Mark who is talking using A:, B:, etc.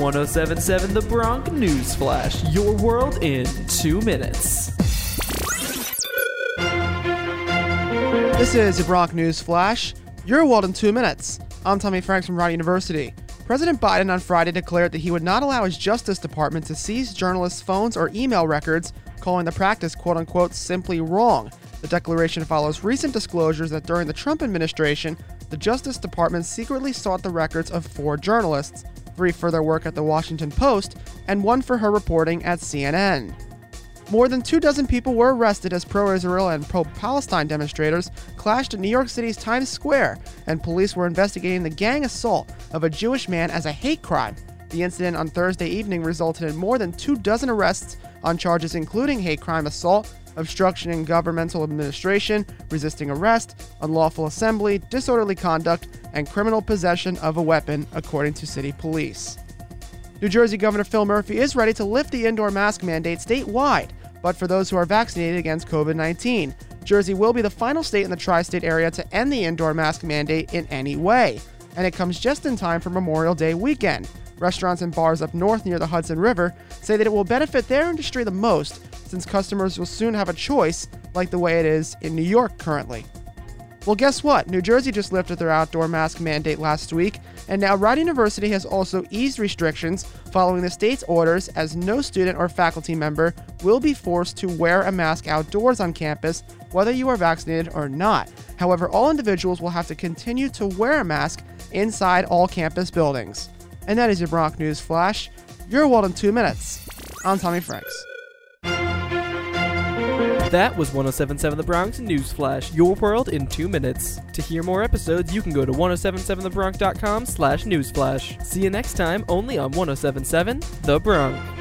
A: 1077 The Bronc News Flash, your world in two minutes.
B: This is the Bronc News Flash, your world in two minutes. I'm Tommy Franks from Rider University. President Biden on Friday declared that he would not allow his Justice Department to seize journalists' phones or email records, calling the practice quote unquote simply wrong. The declaration follows recent disclosures that during the Trump administration, the Justice Department secretly sought the records of four journalists, three for their work at the Washington Post, and one for her reporting at CNN. More than two dozen people were arrested as pro Israel and pro Palestine demonstrators clashed in New York City's Times Square, and police were investigating the gang assault of a Jewish man as a hate crime. The incident on Thursday evening resulted in more than two dozen arrests on charges including hate crime assault, obstruction in governmental administration, resisting arrest, unlawful assembly, disorderly conduct, and criminal possession of a weapon, according to city police. New Jersey Governor Phil Murphy is ready to lift the indoor mask mandate statewide, but for those who are vaccinated against COVID 19. Jersey will be the final state in the tri state area to end the indoor mask mandate in any way, and it comes just in time for Memorial Day weekend. Restaurants and bars up north near the Hudson River say that it will benefit their industry the most since customers will soon have a choice like the way it is in New York currently. Well, guess what? New Jersey just lifted their outdoor mask mandate last week, and now Rider University has also eased restrictions following the state's orders as no student or faculty member will be forced to wear a mask outdoors on campus, whether you are vaccinated or not. However, all individuals will have to continue to wear a mask inside all campus buildings. And that is your Bronc News Flash. Your world in two minutes. I'm Tommy Franks.
A: That was 1077 The Bronc News Flash, your world in two minutes. To hear more episodes, you can go to 1077thebronc.com slash newsflash. See you next time, only on 1077 The Bronc.